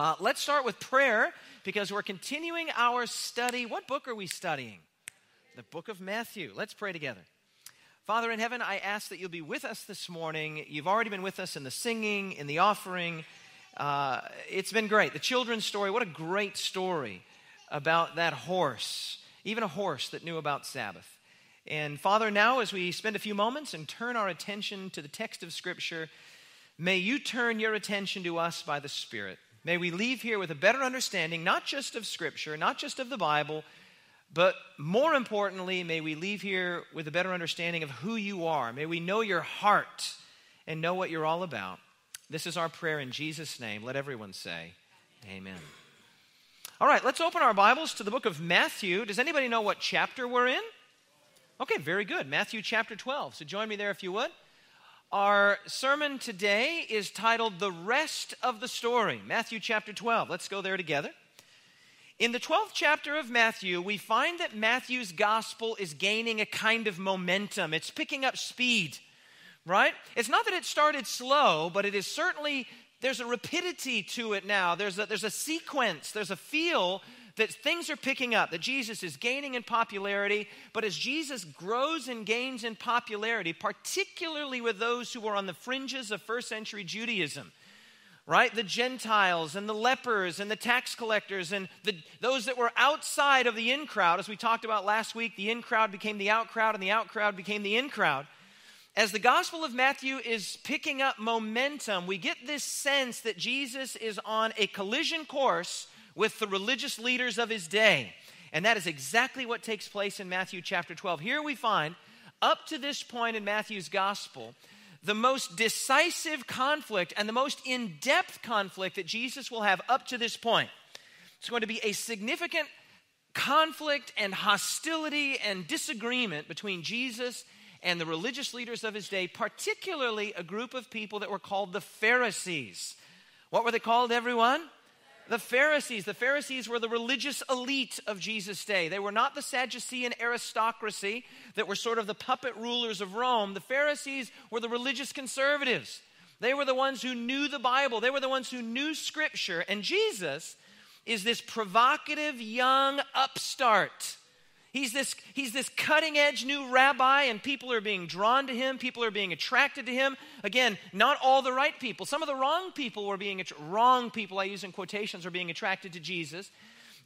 Uh, let's start with prayer because we're continuing our study. What book are we studying? The book of Matthew. Let's pray together. Father in heaven, I ask that you'll be with us this morning. You've already been with us in the singing, in the offering. Uh, it's been great. The children's story, what a great story about that horse, even a horse that knew about Sabbath. And Father, now as we spend a few moments and turn our attention to the text of Scripture, may you turn your attention to us by the Spirit. May we leave here with a better understanding, not just of Scripture, not just of the Bible, but more importantly, may we leave here with a better understanding of who you are. May we know your heart and know what you're all about. This is our prayer in Jesus' name. Let everyone say, Amen. All right, let's open our Bibles to the book of Matthew. Does anybody know what chapter we're in? Okay, very good. Matthew chapter 12. So join me there if you would. Our sermon today is titled The Rest of the Story, Matthew chapter 12. Let's go there together. In the 12th chapter of Matthew, we find that Matthew's gospel is gaining a kind of momentum. It's picking up speed, right? It's not that it started slow, but it is certainly, there's a rapidity to it now. There's a, there's a sequence, there's a feel that things are picking up, that Jesus is gaining in popularity. But as Jesus grows and gains in popularity, particularly with those who are on the fringes of first century Judaism, right? The Gentiles and the lepers and the tax collectors and the, those that were outside of the in crowd. As we talked about last week, the in crowd became the out crowd and the out crowd became the in crowd. As the Gospel of Matthew is picking up momentum, we get this sense that Jesus is on a collision course with the religious leaders of his day. And that is exactly what takes place in Matthew chapter 12. Here we find, up to this point in Matthew's Gospel, the most decisive conflict and the most in depth conflict that Jesus will have up to this point. It's going to be a significant conflict and hostility and disagreement between Jesus and the religious leaders of his day, particularly a group of people that were called the Pharisees. What were they called, everyone? The Pharisees. The Pharisees were the religious elite of Jesus' day. They were not the Sadducean aristocracy that were sort of the puppet rulers of Rome. The Pharisees were the religious conservatives. They were the ones who knew the Bible, they were the ones who knew Scripture. And Jesus is this provocative young upstart He's this, he's this cutting edge new rabbi, and people are being drawn to him. People are being attracted to him. Again, not all the right people. Some of the wrong people were being, wrong people, I use in quotations, are being attracted to Jesus.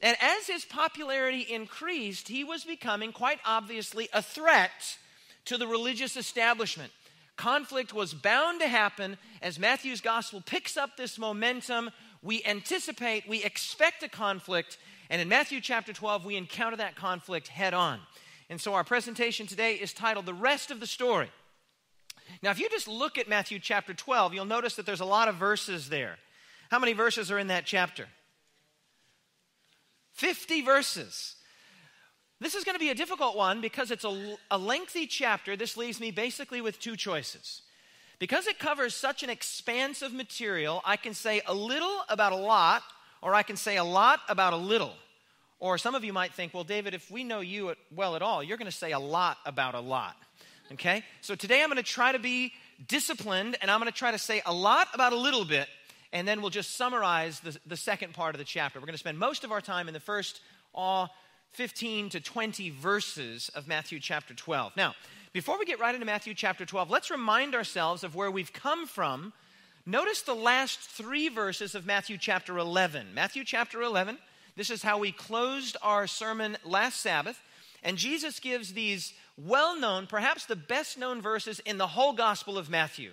And as his popularity increased, he was becoming quite obviously a threat to the religious establishment. Conflict was bound to happen as Matthew's gospel picks up this momentum. We anticipate, we expect a conflict, and in Matthew chapter 12, we encounter that conflict head on. And so our presentation today is titled The Rest of the Story. Now, if you just look at Matthew chapter 12, you'll notice that there's a lot of verses there. How many verses are in that chapter? 50 verses. This is going to be a difficult one because it's a, a, lengthy chapter. This leaves me basically with two choices. Because it covers such an expanse of material, I can say a little about a lot or I can say a lot about a little. Or some of you might think, well, David, if we know you well at all, you're going to say a lot about a lot. Okay? So today I'm going to try to be disciplined and I'm going to try to say a lot about a little bit, and then we'll just summarize the, the second part of the chapter. We're going to spend most of our time in the first uh, 15 to 20 verses of Matthew chapter 12. Now, before we get right into Matthew chapter 12, let's remind ourselves of where we've come from Notice the last three verses of Matthew chapter 11. Matthew chapter 11, this is how we closed our sermon last Sabbath. And Jesus gives these well known, perhaps the best known verses in the whole Gospel of Matthew,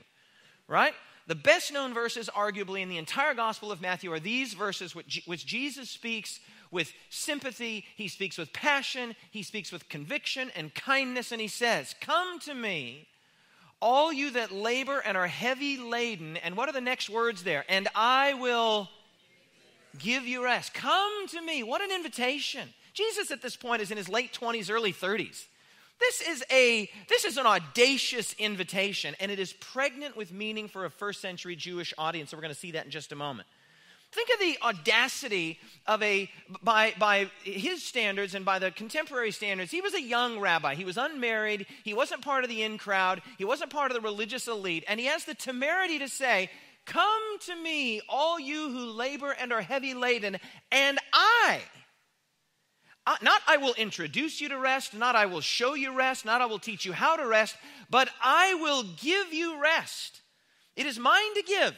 right? The best known verses, arguably, in the entire Gospel of Matthew are these verses which, which Jesus speaks with sympathy, he speaks with passion, he speaks with conviction and kindness, and he says, Come to me all you that labor and are heavy laden. And what are the next words there? And I will give you rest. Come to me. What an invitation. Jesus at this point is in his late 20s, early 30s. This is a this is an audacious invitation and it is pregnant with meaning for a first century Jewish audience. So we're going to see that in just a moment. Think of the audacity of a, by, by his standards and by the contemporary standards, he was a young rabbi. He was unmarried. He wasn't part of the in crowd. He wasn't part of the religious elite. And he has the temerity to say, Come to me, all you who labor and are heavy laden, and I, uh, not I will introduce you to rest, not I will show you rest, not I will teach you how to rest, but I will give you rest. It is mine to give.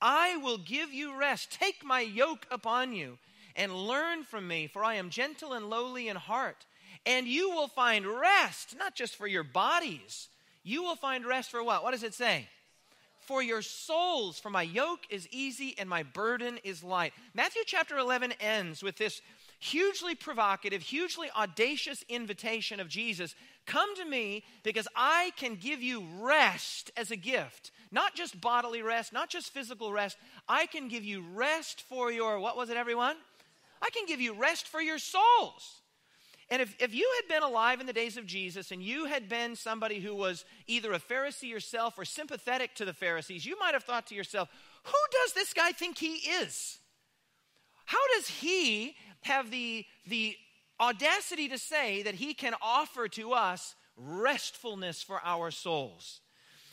I will give you rest. Take my yoke upon you and learn from me, for I am gentle and lowly in heart. And you will find rest, not just for your bodies. You will find rest for what? What does it say? For your souls, for my yoke is easy and my burden is light. Matthew chapter 11 ends with this hugely provocative, hugely audacious invitation of Jesus Come to me because I can give you rest as a gift. Not just bodily rest, not just physical rest. I can give you rest for your, what was it, everyone? I can give you rest for your souls. And if, if you had been alive in the days of Jesus and you had been somebody who was either a Pharisee yourself or sympathetic to the Pharisees, you might have thought to yourself, who does this guy think he is? How does he have the, the audacity to say that he can offer to us restfulness for our souls?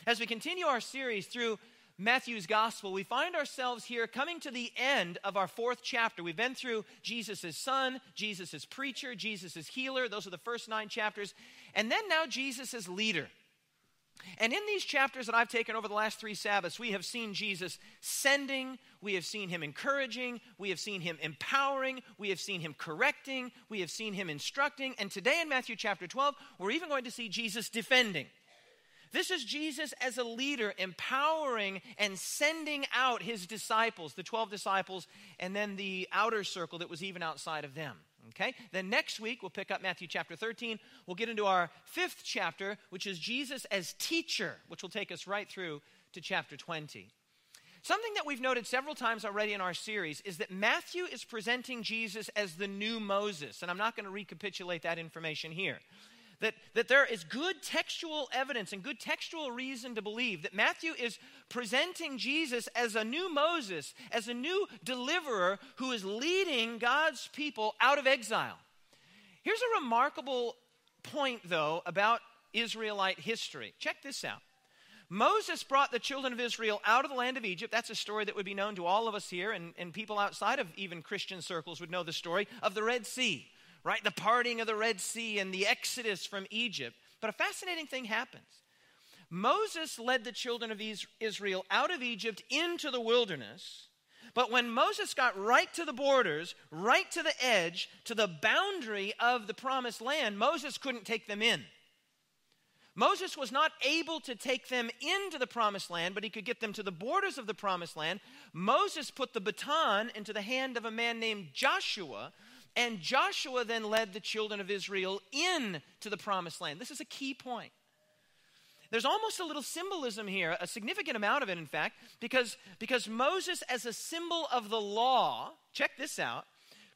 As we continue our series through Matthew's gospel, we find ourselves here coming to the end of our fourth chapter. We've been through Jesus' son, Jesus' preacher, Jesus' healer. Those are the first nine chapters. And then now Jesus' leader. And in these chapters that I've taken over the last three Sabbaths, we have seen Jesus sending, we have seen him encouraging, we have seen him empowering, we have seen him correcting, we have seen him instructing, and today in Matthew chapter 12, we're even going to see Jesus defending. This is Jesus as a leader empowering and sending out his disciples, the 12 disciples, and then the outer circle that was even outside of them. Okay? Then next week, we'll pick up Matthew chapter 13. We'll get into our fifth chapter, which is Jesus as teacher, which will take us right through to chapter 20. Something that we've noted several times already in our series is that Matthew is presenting Jesus as the new Moses, and I'm not going to recapitulate that information here that, that there is good textual evidence and good textual reason to believe that Matthew is presenting Jesus as a new Moses, as a new deliverer who is leading God's people out of exile. Here's a remarkable point, though, about Israelite history. Check this out. Moses brought the children of Israel out of the land of Egypt. That's a story that would be known to all of us here, and, and people outside of even Christian circles would know the story of the Red Sea right? The parting of the Red Sea and the exodus from Egypt. But a fascinating thing happens. Moses led the children of Israel out of Egypt into the wilderness. But when Moses got right to the borders, right to the edge, to the boundary of the promised land, Moses couldn't take them in. Moses was not able to take them into the promised land, but he could get them to the borders of the promised land. Moses put the baton into the hand of a man named Joshua, and Joshua then led the children of Israel into the promised land. This is a key point. There's almost a little symbolism here, a significant amount of it, in fact, because, because Moses, as a symbol of the law, check this out,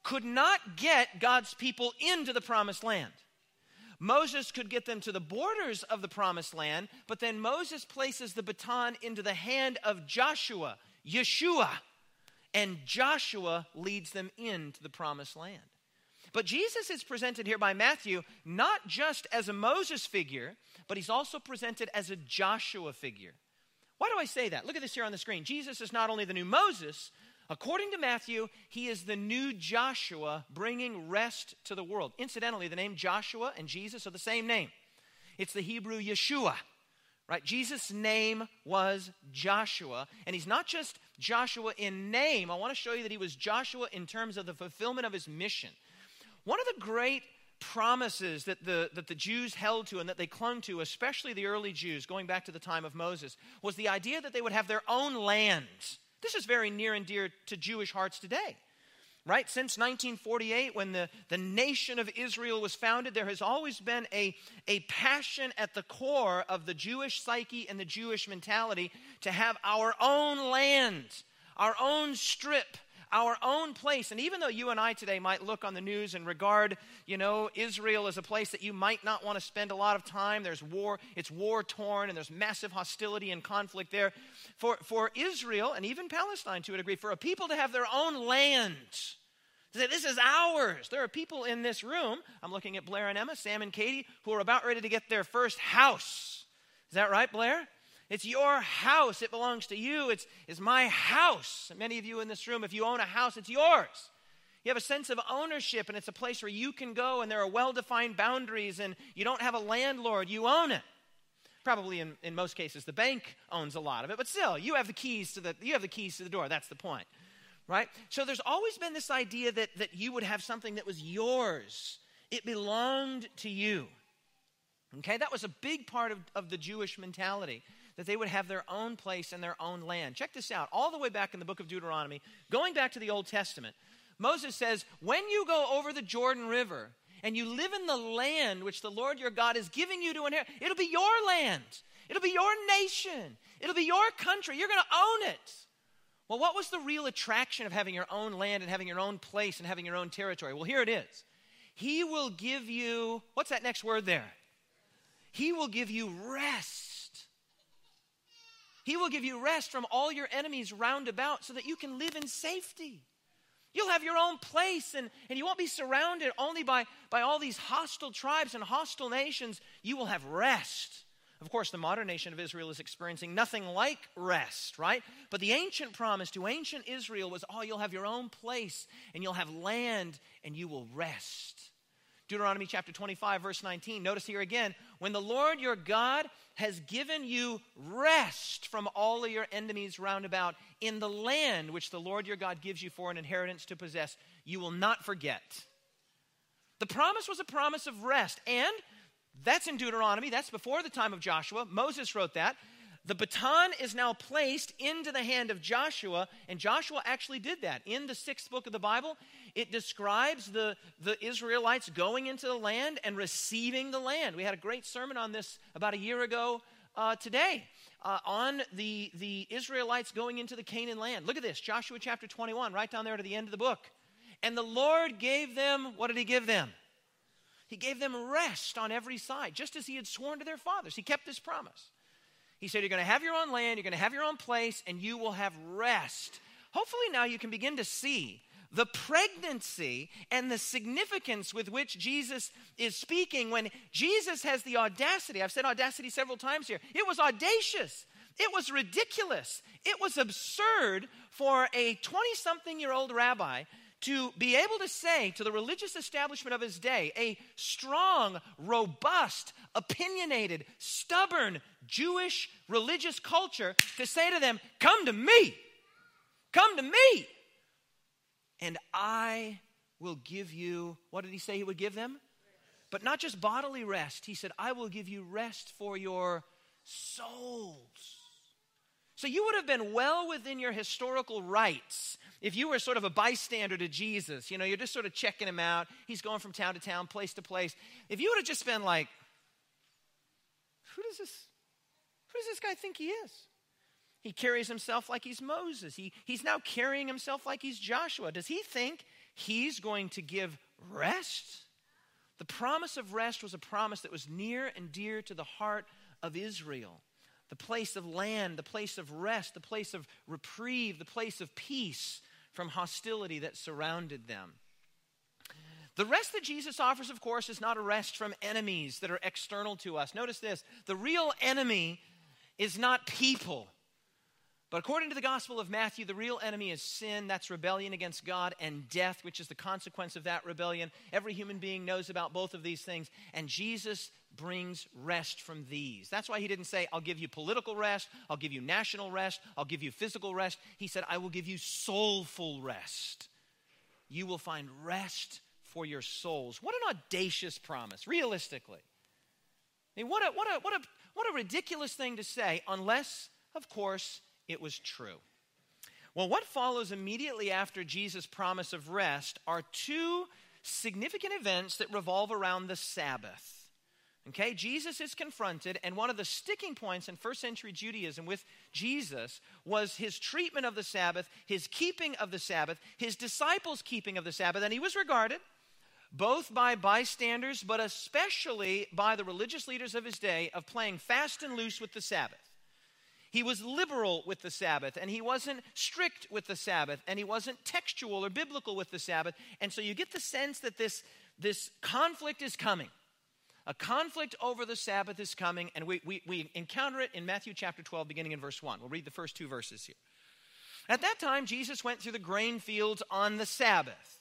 could not get God's people into the promised land. Moses could get them to the borders of the promised land, but then Moses places the baton into the hand of Joshua, Yeshua, and Joshua leads them into the promised land. But Jesus is presented here by Matthew not just as a Moses figure, but he's also presented as a Joshua figure. Why do I say that? Look at this here on the screen. Jesus is not only the new Moses, according to Matthew, he is the new Joshua bringing rest to the world. Incidentally, the name Joshua and Jesus are the same name. It's the Hebrew Yeshua, right? Jesus' name was Joshua, and he's not just Joshua in name. I want to show you that he was Joshua in terms of the fulfillment of his mission. One of the great promises that the, that the Jews held to and that they clung to, especially the early Jews, going back to the time of Moses, was the idea that they would have their own land. This is very near and dear to Jewish hearts today. Right? Since 1948, when the, the nation of Israel was founded, there has always been a, a passion at the core of the Jewish psyche and the Jewish mentality to have our own land, our own strip, our own place. And even though you and I today might look on the news and regard, you know, Israel as a place that you might not want to spend a lot of time, there's war, it's war torn, and there's massive hostility and conflict there. For, for Israel, and even Palestine to a degree, for a people to have their own land, to say, this is ours. There are people in this room, I'm looking at Blair and Emma, Sam and Katie, who are about ready to get their first house. Is that right, Blair? It's your house. It belongs to you. It's, it's my house. Many of you in this room, if you own a house, it's yours. You have a sense of ownership, and it's a place where you can go, and there are well defined boundaries, and you don't have a landlord. You own it. Probably in, in most cases, the bank owns a lot of it, but still, you have the keys to the, you have the keys to the door. That's the point, right? So there's always been this idea that, that you would have something that was yours, it belonged to you. Okay, that was a big part of, of the Jewish mentality that they would have their own place and their own land. Check this out. All the way back in the book of Deuteronomy, going back to the Old Testament, Moses says, When you go over the Jordan River and you live in the land which the Lord your God is giving you to inherit, it'll be your land. It'll be your nation. It'll be your country. You're going to own it. Well, what was the real attraction of having your own land and having your own place and having your own territory? Well, here it is. He will give you, what's that next word there? He will give you rest. He will give you rest from all your enemies round about so that you can live in safety. You'll have your own place and, and you won't be surrounded only by, by all these hostile tribes and hostile nations. You will have rest. Of course, the modern nation of Israel is experiencing nothing like rest, right? But the ancient promise to ancient Israel was oh, you'll have your own place and you'll have land and you will rest. Deuteronomy chapter 25, verse 19. Notice here again, when the Lord your God has given you rest from all of your enemies round about in the land which the Lord your God gives you for an inheritance to possess, you will not forget. The promise was a promise of rest, and that's in Deuteronomy. That's before the time of Joshua. Moses wrote that. The baton is now placed into the hand of Joshua, and Joshua actually did that. In the sixth book of the Bible, it describes the, the Israelites going into the land and receiving the land. We had a great sermon on this about a year ago uh, today uh, on the, the Israelites going into the Canaan land. Look at this Joshua chapter 21, right down there to the end of the book. And the Lord gave them, what did He give them? He gave them rest on every side, just as He had sworn to their fathers. He kept His promise. He said, You're going to have your own land, you're going to have your own place, and you will have rest. Hopefully, now you can begin to see the pregnancy and the significance with which Jesus is speaking when Jesus has the audacity. I've said audacity several times here. It was audacious, it was ridiculous, it was absurd for a 20 something year old rabbi to be able to say to the religious establishment of his day, a strong, robust, opinionated, stubborn Jewish religious culture, to say to them, Come to me, come to me, and I will give you, what did he say he would give them? But not just bodily rest. He said, I will give you rest for your souls. So you would have been well within your historical rights if you were sort of a bystander to Jesus. You know, you're just sort of checking him out. He's going from town to town, place to place. If you would have just been like, who does this, who does this guy think he is? He carries himself like he's Moses. He, he's now carrying himself like he's Joshua. Does he think he's going to give rest? The promise of rest was a promise that was near and dear to the heart of Israel the place of land, the place of rest, the place of reprieve, the place of peace from hostility that surrounded them. The rest that Jesus offers, of course, is not a rest from enemies that are external to us. Notice this the real enemy is not people. But according to the Gospel of Matthew, the real enemy is sin. That's rebellion against God and death, which is the consequence of that rebellion. Every human being knows about both of these things. And Jesus brings rest from these. That's why he didn't say, I'll give you political rest, I'll give you national rest, I'll give you physical rest. He said, I will give you soulful rest. You will find rest for your souls. What an audacious promise, realistically. I mean, what a, what a, what a, what a ridiculous thing to say, unless, of course, it was true. Well, what follows immediately after Jesus' promise of rest are two significant events that revolve around the Sabbath. Okay, Jesus is confronted, and one of the sticking points in first century Judaism with Jesus was his treatment of the Sabbath, his keeping of the Sabbath, his disciples' keeping of the Sabbath, and he was regarded both by bystanders, but especially by the religious leaders of his day, of playing fast and loose with the Sabbath. He was liberal with the Sabbath, and he wasn't strict with the Sabbath, and he wasn't textual or biblical with the Sabbath. And so you get the sense that this, this conflict is coming. A conflict over the Sabbath is coming, and we, we, we encounter it in Matthew chapter 12, beginning in verse 1. We'll read the first two verses here. At that time, Jesus went through the grain fields on the Sabbath.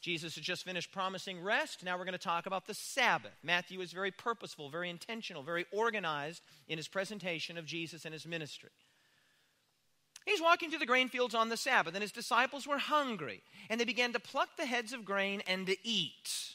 Jesus has just finished promising rest. Now we're going to talk about the Sabbath. Matthew is very purposeful, very intentional, very organized in his presentation of Jesus and his ministry. He's walking through the grain fields on the Sabbath, and his disciples were hungry, and they began to pluck the heads of grain and to eat.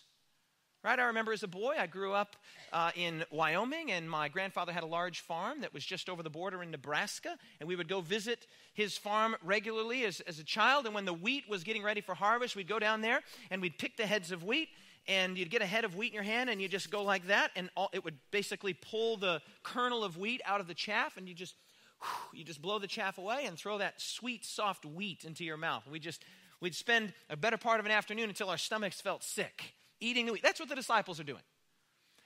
Right? I remember as a boy, I grew up uh, in Wyoming, and my grandfather had a large farm that was just over the border in Nebraska. And we would go visit his farm regularly as, as a child. And when the wheat was getting ready for harvest, we'd go down there and we'd pick the heads of wheat. And you'd get a head of wheat in your hand, and you just go like that, and all, it would basically pull the kernel of wheat out of the chaff, and you just you just blow the chaff away and throw that sweet, soft wheat into your mouth. We just we'd spend a better part of an afternoon until our stomachs felt sick eating the wheat. That's what the disciples are doing.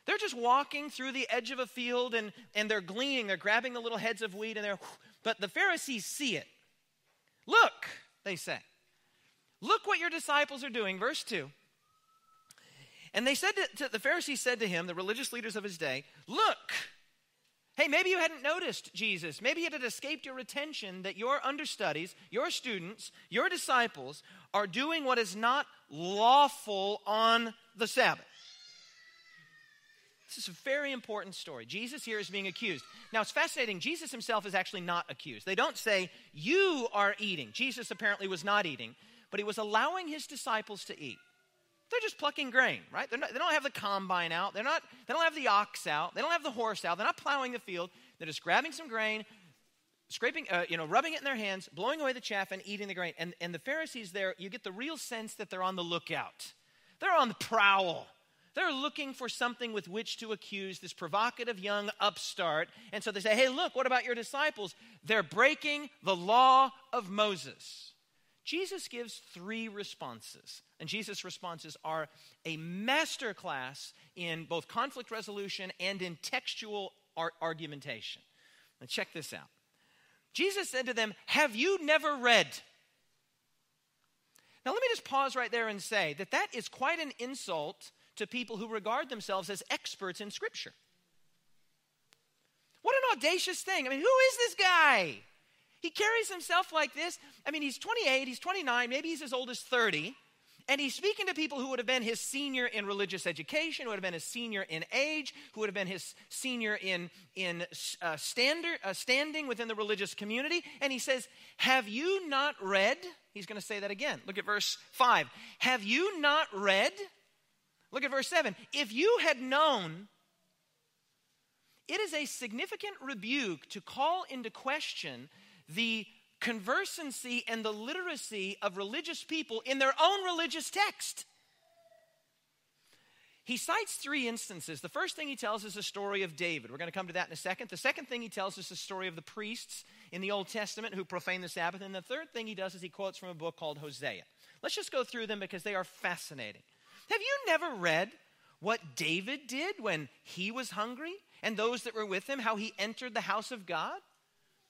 They're just walking through the edge of a field and, and they're gleaning, they're grabbing the little heads of wheat and they're, but the Pharisees see it. Look, they say. Look what your disciples are doing. Verse 2. And they said to, to, the Pharisees said to him, the religious leaders of his day, Look, hey, maybe you hadn't noticed Jesus. Maybe it had escaped your attention that your understudies, your students, your disciples are doing what is not lawful on the Sabbath. This is a very important story. Jesus here is being accused. Now, it's fascinating. Jesus himself is actually not accused. They don't say, You are eating. Jesus apparently was not eating, but he was allowing his disciples to eat. They're just plucking grain, right? Not, they don't have the combine out. They're not, they don't have the ox out. They don't have the horse out. They're not plowing the field. They're just grabbing some grain, scraping, uh, you know, rubbing it in their hands, blowing away the chaff, and eating the grain. And, and the Pharisees there, you get the real sense that they're on the lookout. They're on the prowl. They're looking for something with which to accuse this provocative young upstart. And so they say, hey, look, what about your disciples? They're breaking the law of Moses. Jesus gives three responses. And Jesus' responses are a masterclass in both conflict resolution and in textual argumentation. Now, check this out. Jesus said to them, Have you never read? Now, let me just pause right there and say that that is quite an insult to people who regard themselves as experts in Scripture. What an audacious thing. I mean, who is this guy? He carries himself like this. I mean, he's 28, he's 29, maybe he's as old as 30. And he's speaking to people who would have been his senior in religious education, who would have been his senior in age, who would have been his senior in, in uh, standard, uh, standing within the religious community. And he says, Have you not read? He's going to say that again. Look at verse 5. Have you not read? Look at verse 7. If you had known, it is a significant rebuke to call into question the conversancy and the literacy of religious people in their own religious text. He cites three instances. The first thing he tells is the story of David. We're going to come to that in a second. The second thing he tells is the story of the priests in the Old Testament who profane the Sabbath. And the third thing he does is he quotes from a book called Hosea. Let's just go through them because they are fascinating. Have you never read what David did when he was hungry and those that were with him, how he entered the house of God?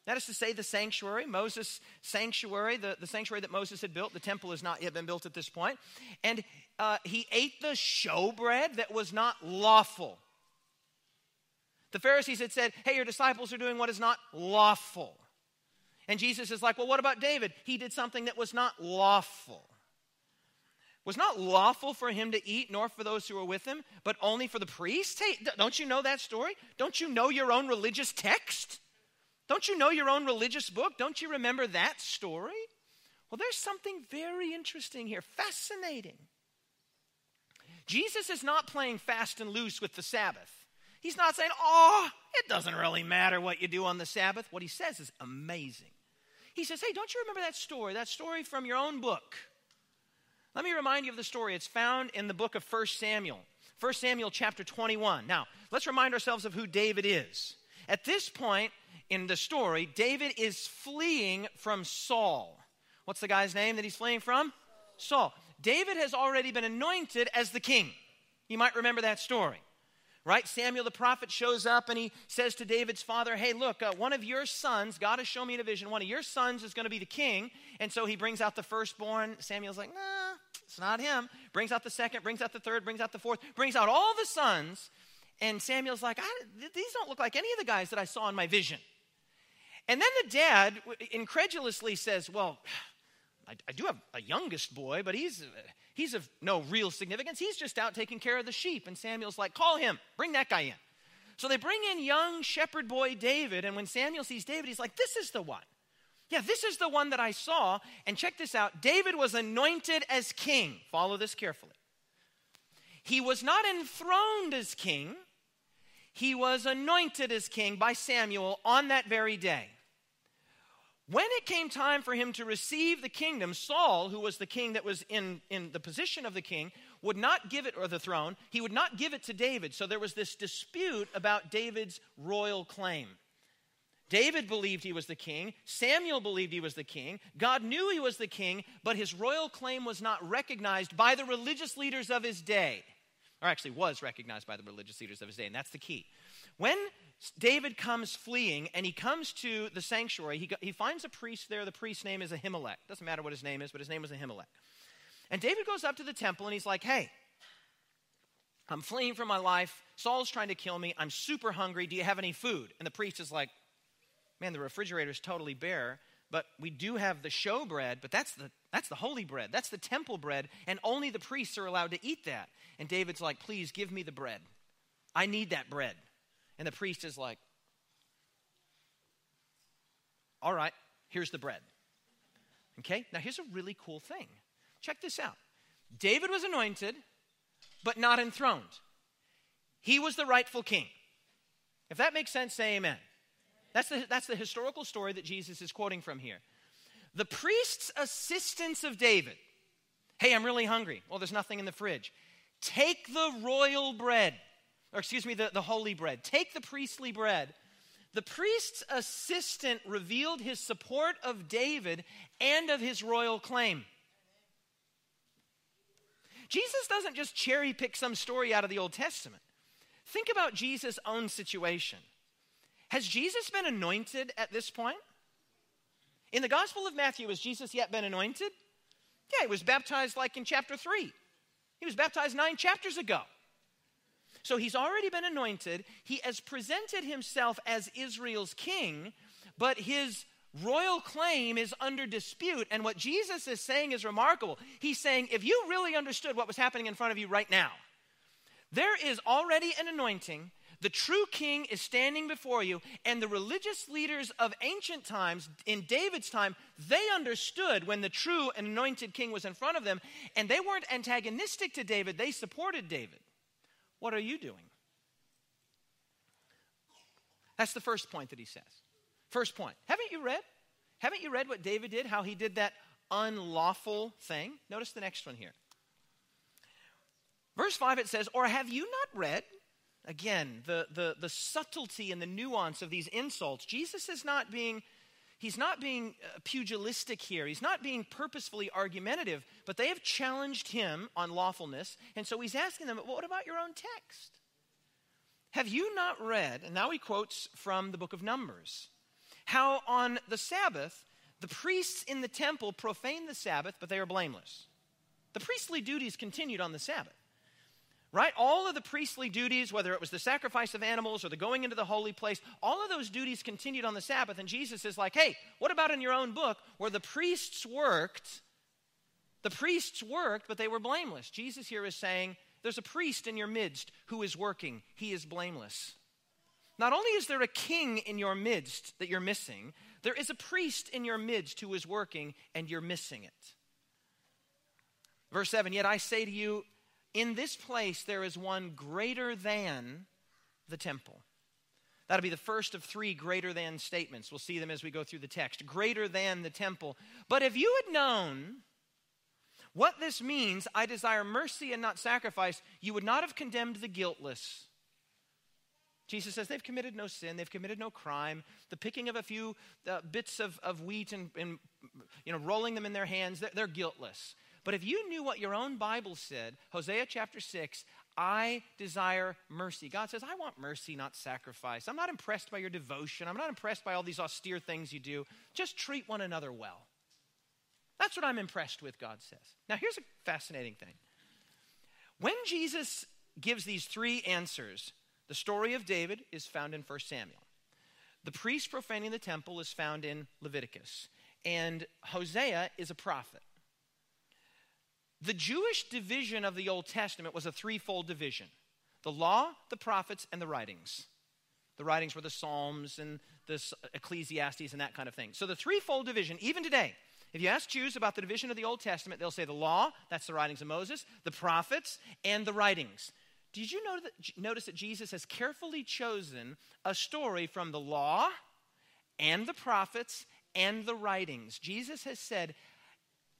That is to say, the sanctuary, Moses' sanctuary, the, the sanctuary that Moses had built. The temple has not yet been built at this point. And uh, he ate the showbread that was not lawful. The Pharisees had said, Hey, your disciples are doing what is not lawful. And Jesus is like, Well, what about David? He did something that was not lawful. Was not lawful for him to eat, nor for those who were with him, but only for the priests? Hey, don't you know that story? Don't you know your own religious text? Don't you know your own religious book? Don't you remember that story? Well, there's something very interesting here, fascinating. Jesus is not playing fast and loose with the Sabbath. He's not saying, oh, it doesn't really matter what you do on the Sabbath. What he says is amazing. He says, hey, don't you remember that story, that story from your own book? Let me remind you of the story. It's found in the book of 1 Samuel. 1 Samuel chapter 21. Now, let's remind ourselves of who David is. At this point, in the story, David is fleeing from Saul. What's the guy's name that he's fleeing from? Saul. David has already been anointed as the king. You might remember that story. Right? Samuel the prophet shows up and he says to David's father, Hey, look, uh, one of your sons, God has shown me in a vision, one of your sons is going to be the king. And so he brings out the firstborn. Samuel's like, Nah, It's not him. Brings out the second, brings out the third, brings out the fourth, brings out all the sons. And Samuel's like, these don't look like any of the guys that I saw in my vision. And then the dad incredulously says, Well, I, I do have a youngest boy, but he's, he's of no real significance. He's just out taking care of the sheep. And Samuel's like, Call him, bring that guy in. So they bring in young shepherd boy David. And when Samuel sees David, he's like, This is the one. Yeah, this is the one that I saw. And check this out David was anointed as king. Follow this carefully. He was not enthroned as king, he was anointed as king by Samuel on that very day. When it came time for him to receive the kingdom, Saul, who was the king that was in, in the position of the king, would not give it, or the throne, he would not give it to David. So there was this dispute about David's royal claim. David believed he was the king. Samuel believed he was the king. God knew he was the king, but his royal claim was not recognized by the religious leaders of his day. Or actually, was recognized by the religious leaders of his day, and that's the key. When David comes fleeing and he comes to the sanctuary. He, he finds a priest there. The priest's name is Ahimelech. Doesn't matter what his name is, but his name was Ahimelech. And David goes up to the temple and he's like, hey, I'm fleeing for my life. Saul's trying to kill me. I'm super hungry. Do you have any food? And the priest is like, man, the refrigerator is totally bare, but we do have the show bread, but that's the, that's the holy bread. That's the temple bread, and only the priests are allowed to eat that. And David's like, please give me the bread. I need that bread. And the priest is like, All right, here's the bread. Okay, now here's a really cool thing. Check this out David was anointed, but not enthroned. He was the rightful king. If that makes sense, say amen. That's the, that's the historical story that Jesus is quoting from here. The priest's assistance of David. Hey, I'm really hungry. Well, there's nothing in the fridge. Take the royal bread or excuse me, the, the holy bread. Take the priestly bread. The priest's assistant revealed his support of David and of his royal claim. Jesus doesn't just cherry pick some story out of the Old Testament. Think about Jesus' own situation. Has Jesus been anointed at this point? In the Gospel of Matthew, has Jesus yet been anointed? Yeah, he was baptized like in chapter 3. He was baptized nine chapters ago. So he's already been anointed. He has presented himself as Israel's king, but his royal claim is under dispute. And what Jesus is saying is remarkable. He's saying, if you really understood what was happening in front of you right now, there is already an anointing. The true king is standing before you, and the religious leaders of ancient times, in David's time, they understood when the true and anointed king was in front of them, and they weren't antagonistic to David, they supported David. What are you doing? That's the first point that he says. First point. Haven't you read? Haven't you read what David did? How he did that unlawful thing? Notice the next one here. Verse 5 it says, Or have you not read? Again, the, the, the subtlety and the nuance of these insults. Jesus is not being he's not being uh, pugilistic here. He's not being purposefully argumentative, but they have challenged him on lawfulness. And so he's asking them, well, what about your own text? Have you not read, and now he quotes from the book of Numbers, how on the Sabbath, the priests in the temple profaned the Sabbath, but they are blameless. The priestly duties continued on the Sabbath right? All of the priestly duties, whether it was the sacrifice of animals or the going into the holy place, all of those duties continued on the Sabbath. And Jesus is like, hey, what about in your own book where the priests worked? The priests worked, but they were blameless. Jesus here is saying, there's a priest in your midst who is working, he is blameless. Not only is there a king in your midst that you're missing, there is a priest in your midst who is working and you're missing it. Verse 7 Yet I say to you, in this place there is one greater than the temple. That'll be the first of three greater than statements. We'll see them as we go through the text. Greater than the temple. But if you had known what this means, I desire mercy and not sacrifice, you would not have condemned the guiltless. Jesus says they've committed no sin, they've committed no crime. The picking of a few uh, bits of, of wheat and, and, you know, rolling them in their hands, they're, they're guiltless. But if you knew what your own Bible said, Hosea chapter 6, I desire mercy. God says, I want mercy, not sacrifice. I'm not impressed by your devotion. I'm not impressed by all these austere things you do. Just treat one another well. That's what I'm impressed with, God says. Now, here's a fascinating thing. When Jesus gives these three answers, the story of David is found in 1 Samuel. The priest profaning the temple is found in Leviticus. And Hosea is a prophet. The Jewish division of the Old Testament was a threefold division the law, the prophets, and the writings. The writings were the Psalms and the Ecclesiastes and that kind of thing. So the threefold division, even today, if you ask Jews about the division of the Old Testament, they'll say the law, that's the writings of Moses, the prophets, and the writings. Did you notice that Jesus has carefully chosen a story from the law and the prophets and the writings? Jesus has said,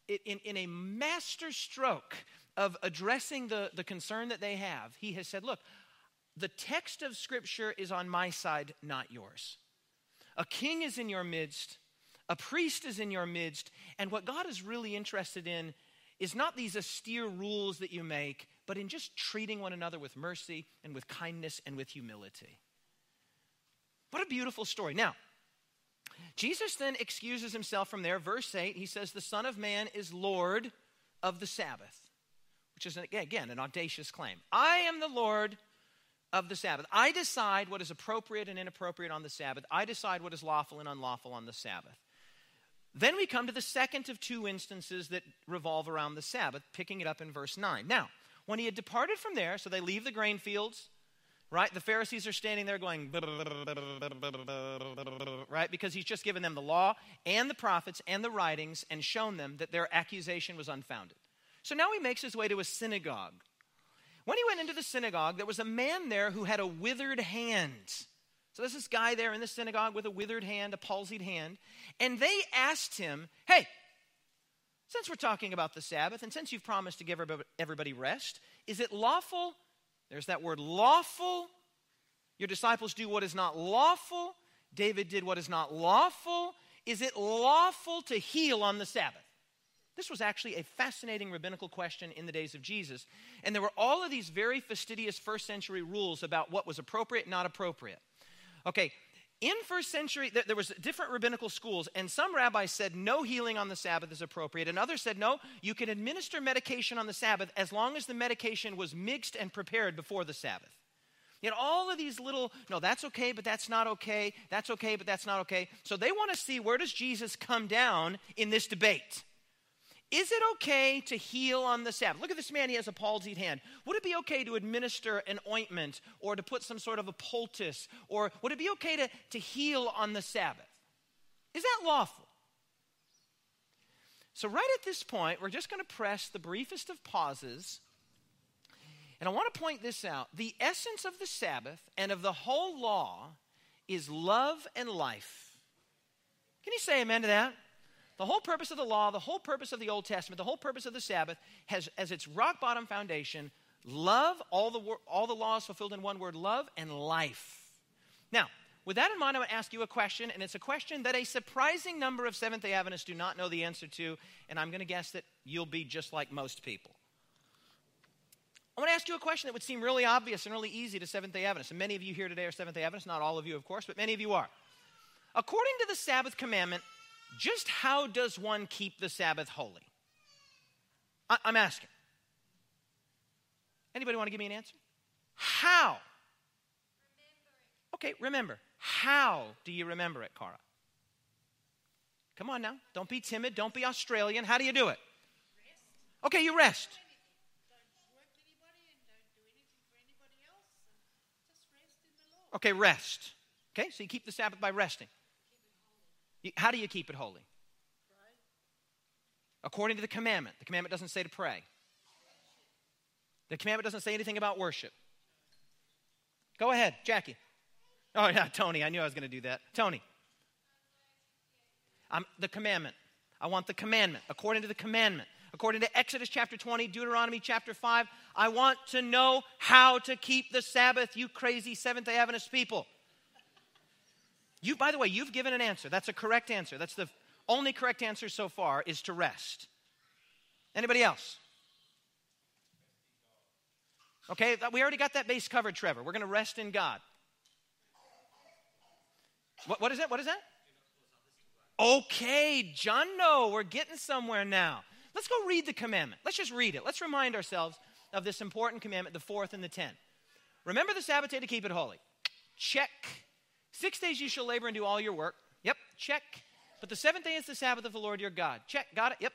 in, in a master stroke of addressing the, the concern that they have, he has said, Look, the text of Scripture is on my side, not yours. A king is in your midst, a priest is in your midst, and what God is really interested in is not these austere rules that you make, but in just treating one another with mercy and with kindness and with humility. What a beautiful story. Now, Jesus then excuses himself from there. Verse 8, he says, The Son of Man is Lord of the Sabbath, which is, again, an audacious claim. I am the Lord of the Sabbath. I decide what is appropriate and inappropriate on the Sabbath. I decide what is lawful and unlawful on the Sabbath. Then we come to the second of two instances that revolve around the Sabbath, picking it up in verse 9. Now, when he had departed from there, so they leave the grain fields, right? The Pharisees are standing there going, right? Because he's just given them the law and the prophets and the writings and shown them that their accusation was unfounded. So now he makes his way to a synagogue. When he went into the synagogue, there was a man there who had a withered hand. So there's this guy there in the synagogue with a withered hand, a palsied hand. And they asked him, Hey, since we're talking about the Sabbath, and since you've promised to give everybody rest, is it lawful? There's that word lawful. Your disciples do what is not lawful. David did what is not lawful. Is it lawful to heal on the Sabbath? This was actually a fascinating rabbinical question in the days of Jesus. And there were all of these very fastidious first century rules about what was appropriate not appropriate. Okay, in first century there was different rabbinical schools and some rabbis said no healing on the sabbath is appropriate and others said no you can administer medication on the sabbath as long as the medication was mixed and prepared before the sabbath Yet all of these little, no, that's okay, but that's not okay. That's okay, but that's not okay. So they want to see where does Jesus come down in this debate? Is it okay to heal on the Sabbath? Look at this man, he has a palsied hand. Would it be okay to administer an ointment or to put some sort of a poultice? Or would it be okay to, to heal on the Sabbath? Is that lawful? So, right at this point, we're just going to press the briefest of pauses. And I want to point this out. The essence of the Sabbath and of the whole law is love and life. Can you say amen to that? The whole purpose of the law, the whole purpose of the Old Testament, the whole purpose of the Sabbath has as its rock bottom foundation love, all the, all the laws fulfilled in one word love, and life. Now, with that in mind, I want to ask you a question, and it's a question that a surprising number of Seventh day Adventists do not know the answer to, and I'm going to guess that you'll be just like most people. I want to ask you a question that would seem really obvious and really easy to Seventh day Adventists. And many of you here today are Seventh day Adventists, not all of you, of course, but many of you are. According to the Sabbath commandment, just how does one keep the Sabbath holy? I- am asking. Anybody want to give me an answer? How? Okay, remember. How do you remember it, Cara? Come on now. Don't be timid. Don't be Australian. How do you do it? Okay, you rest. Okay, rest. Okay, so you keep the Sabbath by resting. How do you keep it holy? According to the commandment. The commandment doesn't say to pray. The commandment doesn't say anything about worship. Go ahead, Jackie. Oh, yeah, Tony. I knew I was going to do that. Tony. I'm, the commandment. I want the commandment. According to the commandment. According to Exodus chapter 20, Deuteronomy chapter 5, I want to know how to keep the Sabbath, you crazy Seventh day Adventist people. You, by the way, you've given an answer. That's a correct answer. That's the only correct answer so far is to rest. Anybody else? Okay, we already got that base covered, Trevor. We're going to rest in God. What, what is it? What is that? Okay, John, no, we're getting somewhere now. Let's go read the commandment. Let's just read it. Let's remind ourselves of this important commandment, the fourth and the tenth. Remember the Sabbath day to keep it holy. Check. Six days you shall labor and do all your work. Yep, check. But the seventh day is the Sabbath of the Lord your God. Check, got it? Yep.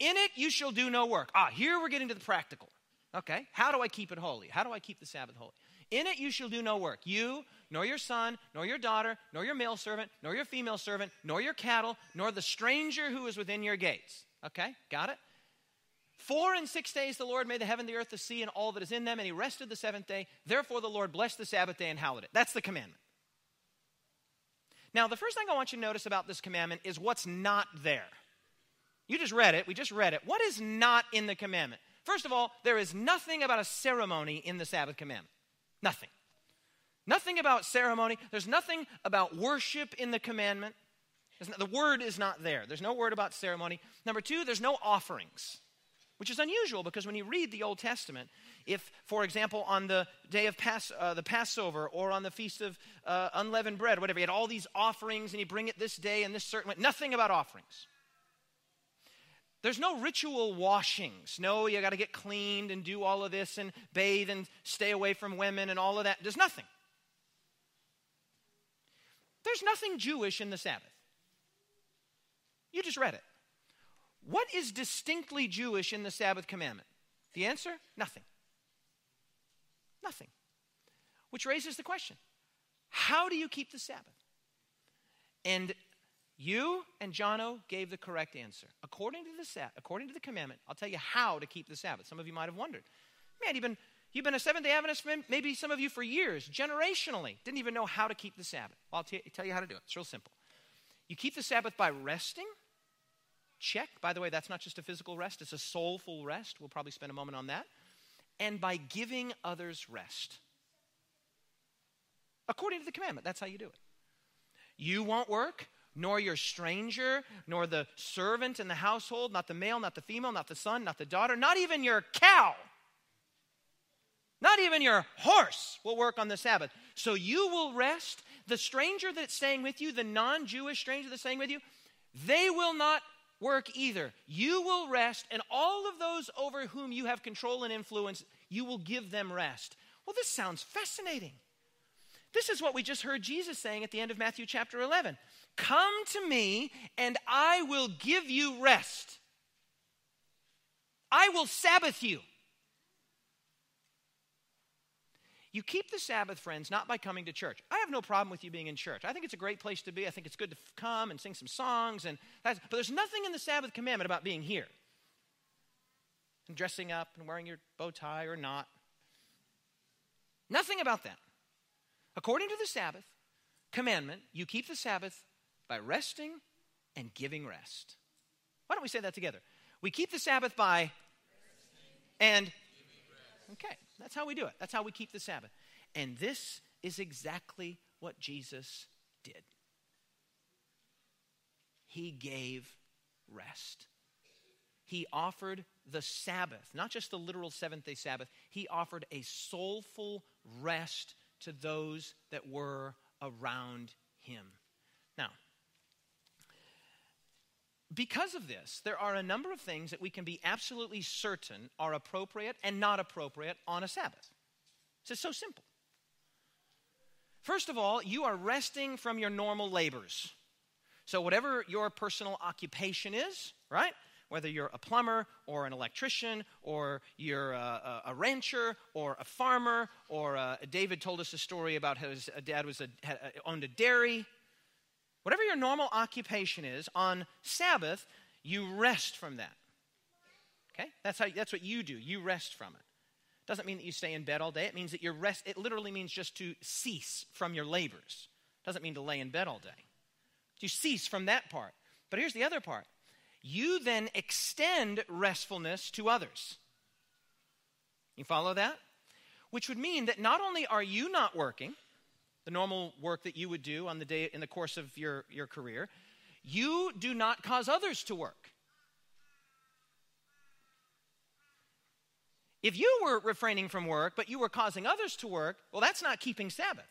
In it you shall do no work. Ah, here we're getting to the practical. Okay, how do I keep it holy? How do I keep the Sabbath holy? In it you shall do no work. You, nor your son, nor your daughter, nor your male servant, nor your female servant, nor your cattle, nor the stranger who is within your gates. Okay, got it? Four and six days the Lord made the heaven, the earth, the sea, and all that is in them, and he rested the seventh day. Therefore the Lord blessed the Sabbath day and hallowed it. That's the commandment. Now, the first thing I want you to notice about this commandment is what's not there. You just read it. We just read it. What is not in the commandment? First of all, there is nothing about a ceremony in the Sabbath commandment. Nothing. Nothing about ceremony. There's nothing about worship in the commandment. the word is not there. There's no word about ceremony. Number two, there's no offerings, which is unusual because when you read the Old Testament, if, for example, on the day of Pass, uh, the Passover or on the feast of uh, unleavened bread, whatever, you had all these offerings and you bring it this day and this certain way, nothing about offerings. There's no ritual washings. No, you got to get cleaned and do all of this and bathe and stay away from women and all of that. There's nothing. There's nothing Jewish in the Sabbath. You just read it. What is distinctly Jewish in the Sabbath commandment? The answer? Nothing. Nothing. Which raises the question how do you keep the Sabbath? And you and Jono gave the correct answer. According to the according to the commandment, I'll tell you how to keep the Sabbath. Some of you might have wondered. Man, you've been You've been a Seventh day Adventist, maybe some of you for years, generationally, didn't even know how to keep the Sabbath. Well, I'll t- tell you how to do it. It's real simple. You keep the Sabbath by resting. Check. By the way, that's not just a physical rest, it's a soulful rest. We'll probably spend a moment on that. And by giving others rest. According to the commandment, that's how you do it. You won't work, nor your stranger, nor the servant in the household, not the male, not the female, not the son, not the daughter, not even your cow not even your horse will work on the Sabbath. So you will rest. The stranger that's staying with you, the non Jewish stranger that's staying with you, they will not work either. You will rest, and all of those over whom you have control and influence, you will give them rest. Well, this sounds fascinating. This is what we just heard Jesus saying at the end of Matthew chapter 11 Come to me, and I will give you rest. I will Sabbath you. You keep the Sabbath, friends, not by coming to church. I have no problem with you being in church. I think it's a great place to be. I think it's good to come and sing some songs, and but there's nothing in the Sabbath commandment about being here and dressing up and wearing your bow tie or not. Nothing about that. According to the Sabbath commandment, you keep the Sabbath by resting and giving rest. Why don't we say that together? We keep the Sabbath by and okay. That's how we do it. That's how we keep the Sabbath. And this is exactly what Jesus did. He gave rest. He offered the Sabbath, not just the literal seventh day Sabbath, he offered a soulful rest to those that were around him. Now, because of this, there are a number of things that we can be absolutely certain are appropriate and not appropriate on a Sabbath. It's just so simple. First of all, you are resting from your normal labors. So, whatever your personal occupation is, right? Whether you're a plumber or an electrician or you're a, a, a rancher or a farmer, or a, uh, David told us a story about how his dad was a, owned a dairy, Whatever your normal occupation is, on Sabbath, you rest from that. Okay? That's, how, that's what you do. You rest from it. Doesn't mean that you stay in bed all day. It means that you rest. It literally means just to cease from your labors. Doesn't mean to lay in bed all day. You cease from that part. But here's the other part. You then extend restfulness to others. You follow that? Which would mean that not only are you not working, the normal work that you would do on the day in the course of your, your career, you do not cause others to work. If you were refraining from work, but you were causing others to work, well, that's not keeping Sabbath.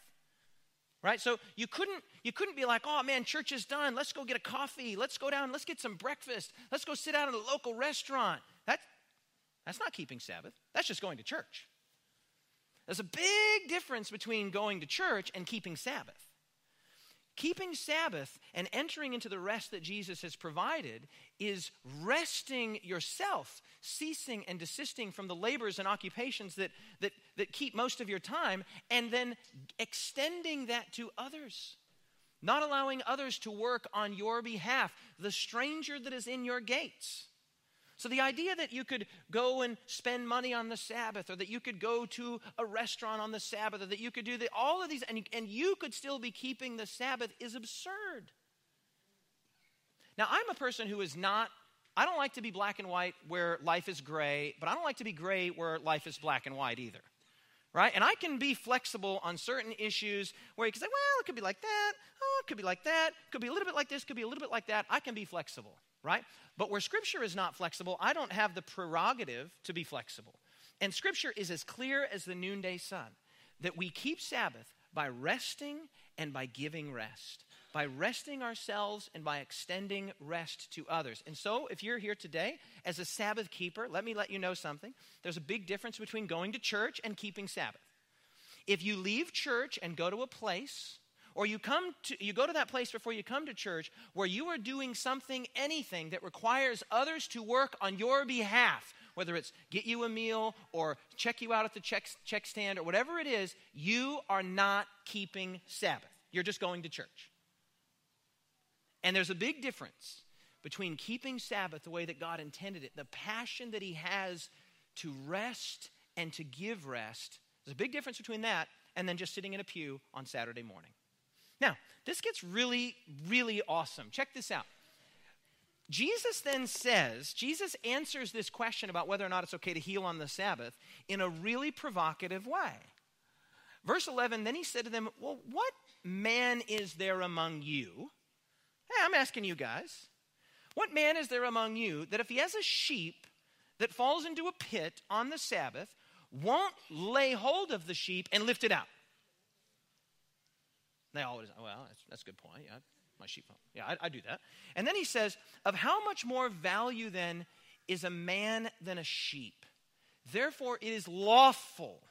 right? So you couldn't you couldn't be like, oh man, church is done. Let's go get a coffee. Let's go down. Let's get some breakfast. Let's go sit down at a local restaurant. That that's not keeping Sabbath. That's just going to church. There's a big difference between going to church and keeping Sabbath. Keeping Sabbath and entering into the rest that Jesus has provided is resting yourself, ceasing and desisting from the labors and occupations that, that, that keep most of your time, and then extending that to others. Not allowing others to work on your behalf, the stranger that is in your gates. So, the idea that you could go and spend money on the Sabbath, or that you could go to a restaurant on the Sabbath, or that you could do the, all of these, and, and you could still be keeping the Sabbath is absurd. Now, I'm a person who is not, I don't like to be black and white where life is gray, but I don't like to be gray where life is black and white either. Right? And I can be flexible on certain issues where you can say, well, it could be like that, oh, it could be like that, could be a little bit like this, could be a little bit like that. I can be flexible right? But where Scripture is not flexible, I don't have the prerogative to be flexible. And Scripture is as clear as the noonday sun that we keep Sabbath by resting and by giving rest, by resting ourselves and by extending rest to others. And so, if you're here today as a Sabbath keeper, let me let you know something. There's a big difference between going to church and keeping Sabbath. If you leave church and go to a place or you come to you go to that place before you come to church where you are doing something anything that requires others to work on your behalf whether it's get you a meal or check you out at the check, check stand or whatever it is you are not keeping sabbath. You're just going to church. And there's a big difference between keeping sabbath the way that god intended it the passion that he has to rest and to give rest. There's a big difference between that and then just sitting in a pew on saturday morning now, this gets really, really awesome. Check this out. Jesus then says, Jesus answers this question about whether or not it's okay to heal on the Sabbath in a really provocative way. Verse 11, then he said to them, Well, what man is there among you? Hey, I'm asking you guys. What man is there among you that if he has a sheep that falls into a pit on the Sabbath, won't lay hold of the sheep and lift it out? They always, well, that's, that's a good point. Yeah, my sheep. Yeah, I, I do that. And then he says, of how much more value then is a man than a sheep? Therefore, it is lawful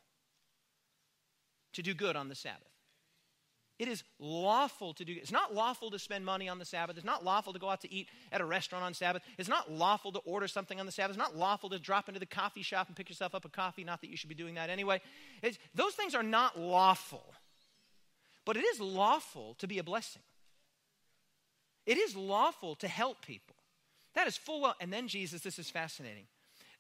to do good on the Sabbath. It is lawful to do. It's not lawful to spend money on the Sabbath. It's not lawful to go out to eat at a restaurant on Sabbath. It's not lawful to order something on the Sabbath. It's not lawful to drop into the coffee shop and pick yourself up a coffee. Not that you should be doing that anyway. It's, those things are not lawful. But it is lawful to be a blessing. It is lawful to help people. That is full well. And then Jesus, this is fascinating.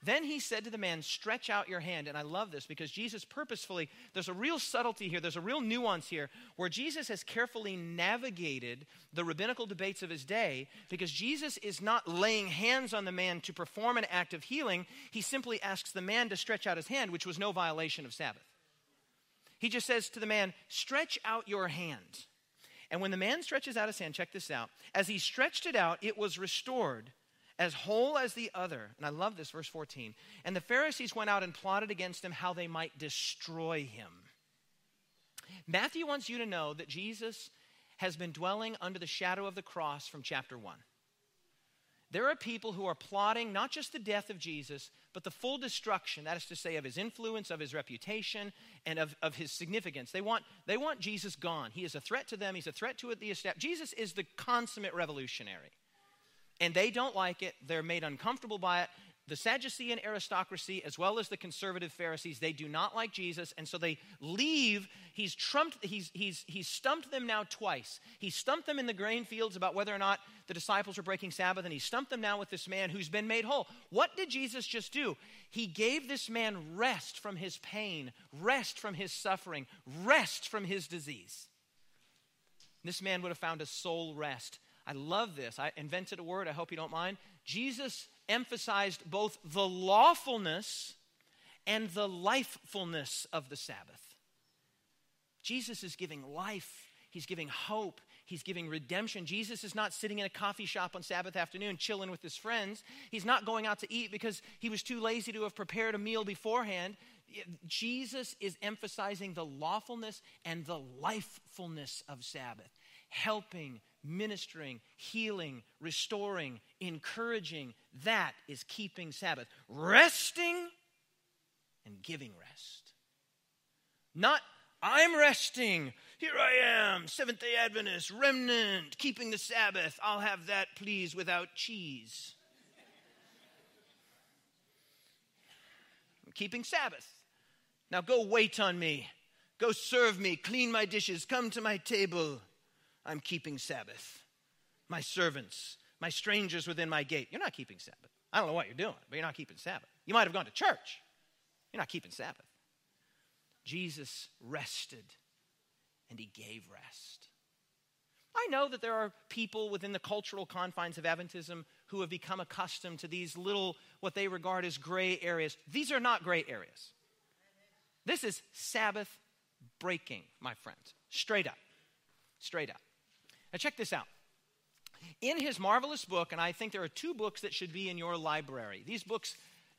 Then he said to the man, Stretch out your hand. And I love this because Jesus purposefully, there's a real subtlety here, there's a real nuance here where Jesus has carefully navigated the rabbinical debates of his day because Jesus is not laying hands on the man to perform an act of healing. He simply asks the man to stretch out his hand, which was no violation of Sabbath. He just says to the man, Stretch out your hand. And when the man stretches out his hand, check this out. As he stretched it out, it was restored as whole as the other. And I love this, verse 14. And the Pharisees went out and plotted against him how they might destroy him. Matthew wants you to know that Jesus has been dwelling under the shadow of the cross from chapter 1. There are people who are plotting not just the death of Jesus, but the full destruction, that is to say, of his influence, of his reputation, and of, of his significance. They want, they want Jesus gone. He is a threat to them, he's a threat to the established. Jesus is the consummate revolutionary. And they don't like it. They're made uncomfortable by it the Sadducean aristocracy, as well as the conservative Pharisees, they do not like Jesus, and so they leave. He's trumped, he's, he's, he's stumped them now twice. He stumped them in the grain fields about whether or not the disciples were breaking Sabbath, and he stumped them now with this man who's been made whole. What did Jesus just do? He gave this man rest from his pain, rest from his suffering, rest from his disease. This man would have found a soul rest. I love this. I invented a word, I hope you don't mind. Jesus emphasized both the lawfulness and the lifefulness of the Sabbath. Jesus is giving life, he's giving hope, he's giving redemption. Jesus is not sitting in a coffee shop on Sabbath afternoon chilling with his friends. He's not going out to eat because he was too lazy to have prepared a meal beforehand. Jesus is emphasizing the lawfulness and the lifefulness of Sabbath, helping, ministering, healing, restoring, encouraging. That is keeping Sabbath. Resting and giving rest. Not, I'm resting. Here I am, Seventh day Adventist, remnant, keeping the Sabbath. I'll have that, please, without cheese. I'm keeping Sabbath. Now go wait on me. Go serve me, clean my dishes, come to my table. I'm keeping Sabbath. My servants, my strangers within my gate. You're not keeping Sabbath. I don't know what you're doing, but you're not keeping Sabbath. You might have gone to church. You're not keeping Sabbath. Jesus rested and he gave rest. I know that there are people within the cultural confines of Adventism who have become accustomed to these little, what they regard as gray areas. These are not gray areas. This is Sabbath breaking, my friends. Straight up. Straight up. Now, check this out. In his marvelous book, and I think there are two books that should be in your library. These books,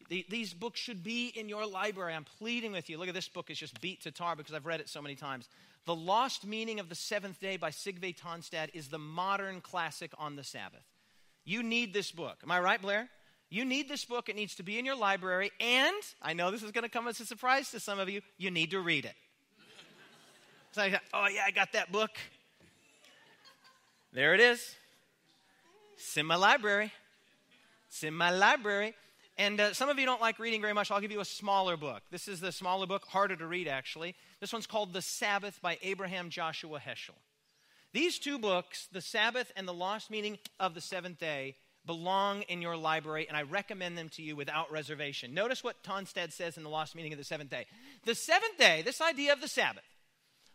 the, these books should be in your library. I'm pleading with you. Look at this book; it's just beat to tar because I've read it so many times. The Lost Meaning of the Seventh Day by Sigve Tonstad is the modern classic on the Sabbath. You need this book. Am I right, Blair? You need this book. It needs to be in your library. And I know this is going to come as a surprise to some of you. You need to read it. So I oh, yeah, I got that book. There it is. It's in my library. It's in my library. And uh, some of you don't like reading very much. I'll give you a smaller book. This is the smaller book, harder to read actually. This one's called The Sabbath by Abraham Joshua Heschel. These two books, The Sabbath and The Lost Meaning of the Seventh Day, belong in your library, and I recommend them to you without reservation. Notice what Tonstad says in The Lost Meaning of the Seventh Day. The seventh day, this idea of the Sabbath,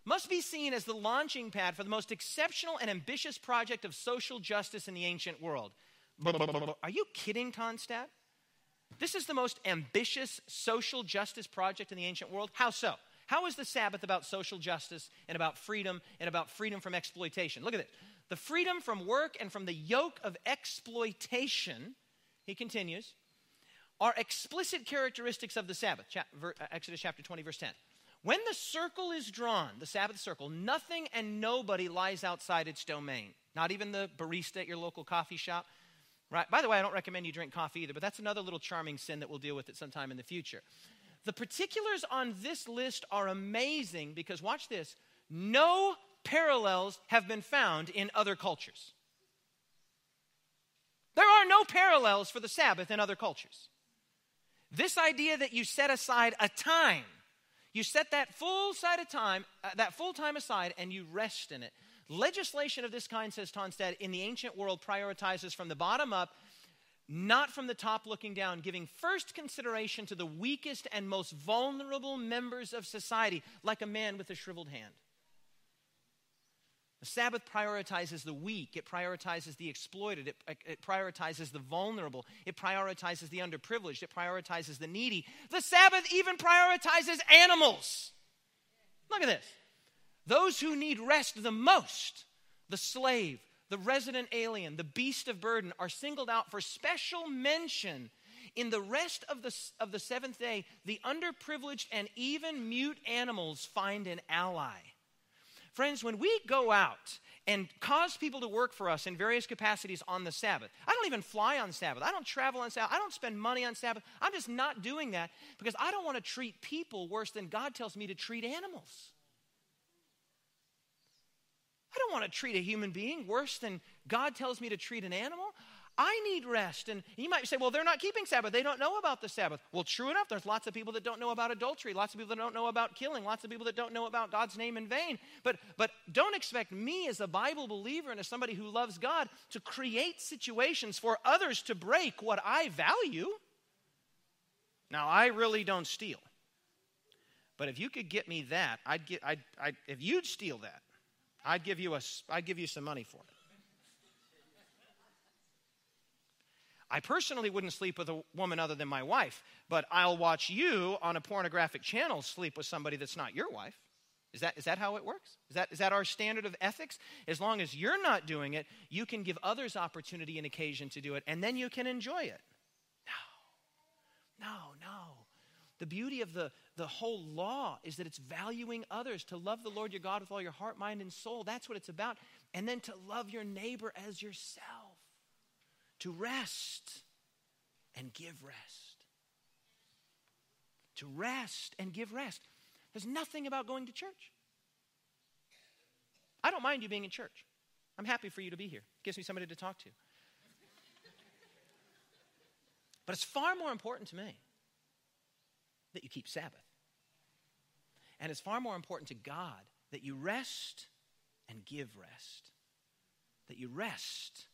must be seen as the launching pad for the most exceptional and ambitious project of social justice in the ancient world. Are you kidding, Tonstad? This is the most ambitious social justice project in the ancient world. How so? How is the Sabbath about social justice and about freedom and about freedom from exploitation? Look at it. The freedom from work and from the yoke of exploitation, he continues, are explicit characteristics of the Sabbath. Uh, Exodus chapter 20, verse 10. When the circle is drawn, the Sabbath circle, nothing and nobody lies outside its domain. Not even the barista at your local coffee shop. Right? By the way, I don't recommend you drink coffee either, but that's another little charming sin that we'll deal with at some time in the future. The particulars on this list are amazing because, watch this, no parallels have been found in other cultures. There are no parallels for the Sabbath in other cultures. This idea that you set aside a time you set that full side of time, uh, that full time aside, and you rest in it. Legislation of this kind, says Tonstad, in the ancient world prioritizes from the bottom up, not from the top looking down, giving first consideration to the weakest and most vulnerable members of society, like a man with a shriveled hand. The Sabbath prioritizes the weak, it prioritizes the exploited, it, it, prioritizes the vulnerable, it prioritizes the underprivileged, it prioritizes the needy. The Sabbath even prioritizes animals. Look at this. Those who need rest the most, the slave, the resident alien, the beast of burden, are singled out for special mention. In the rest of the, of the seventh day, the underprivileged and even mute animals find an ally. Friends, when we go out and cause people to work for us in various capacities on the Sabbath, I don't even fly on Sabbath. I don't travel on Sabbath. I don't spend money on Sabbath. I'm just not doing that because I don't want to treat people worse than God tells me to treat animals. I don't want to treat a human being worse than God tells me to treat an animal. I need rest. And you might say, well, they're not keeping Sabbath. They don't know about the Sabbath. Well, true enough, there's lots of people that don't know about adultery, lots of people that don't know about killing, lots of people that don't know about God's name in vain. But, but don't expect me as a Bible believer and as somebody who loves God to create situations for others to break what I value. Now, I really don't steal. But if you could get me that, I'd get, I'd, I'd, if you'd steal that, I'd give you, a, I'd give you some money for it. I personally wouldn't sleep with a woman other than my wife, but I'll watch you on a pornographic channel sleep with somebody that's not your wife. Is that, is that how it works? Is that, is that our standard of ethics? As long as you're not doing it, you can give others opportunity and occasion to do it, and then you can enjoy it. No, no, no. The beauty of the, the whole law is that it's valuing others, to love the Lord your God with all your heart, mind, and soul. That's what it's about. And then to love your neighbor as yourself, to rest and give rest. To rest and give rest. There's nothing about going to church. I don't mind you being in church. I'm happy for you to be here. It gives me somebody to talk to. But it's far more important to me that you keep Sabbath. And it's far more important to God that you rest and give rest. That you rest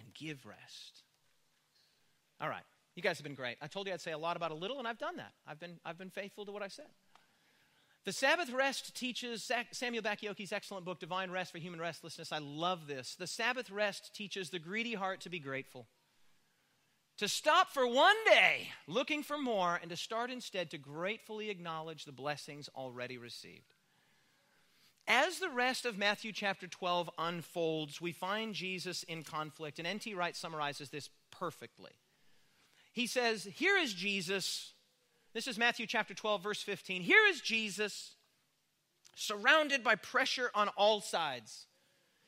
and give rest. All right. You guys have been great. I told you I'd say a lot about a little, and I've done that. I've been, I've been faithful to what I said. The Sabbath rest teaches Samuel Bacchiocchi's excellent book, Divine Rest for Human Restlessness. I love this. The Sabbath rest teaches the greedy heart to be grateful, to stop for one day looking for more, and to start instead to gratefully acknowledge the blessings already received. As the rest of Matthew chapter 12 unfolds, we find Jesus in conflict, and N.T. Wright summarizes this perfectly. He says, Here is Jesus this is Matthew chapter 12, verse 15. Here is Jesus surrounded by pressure on all sides.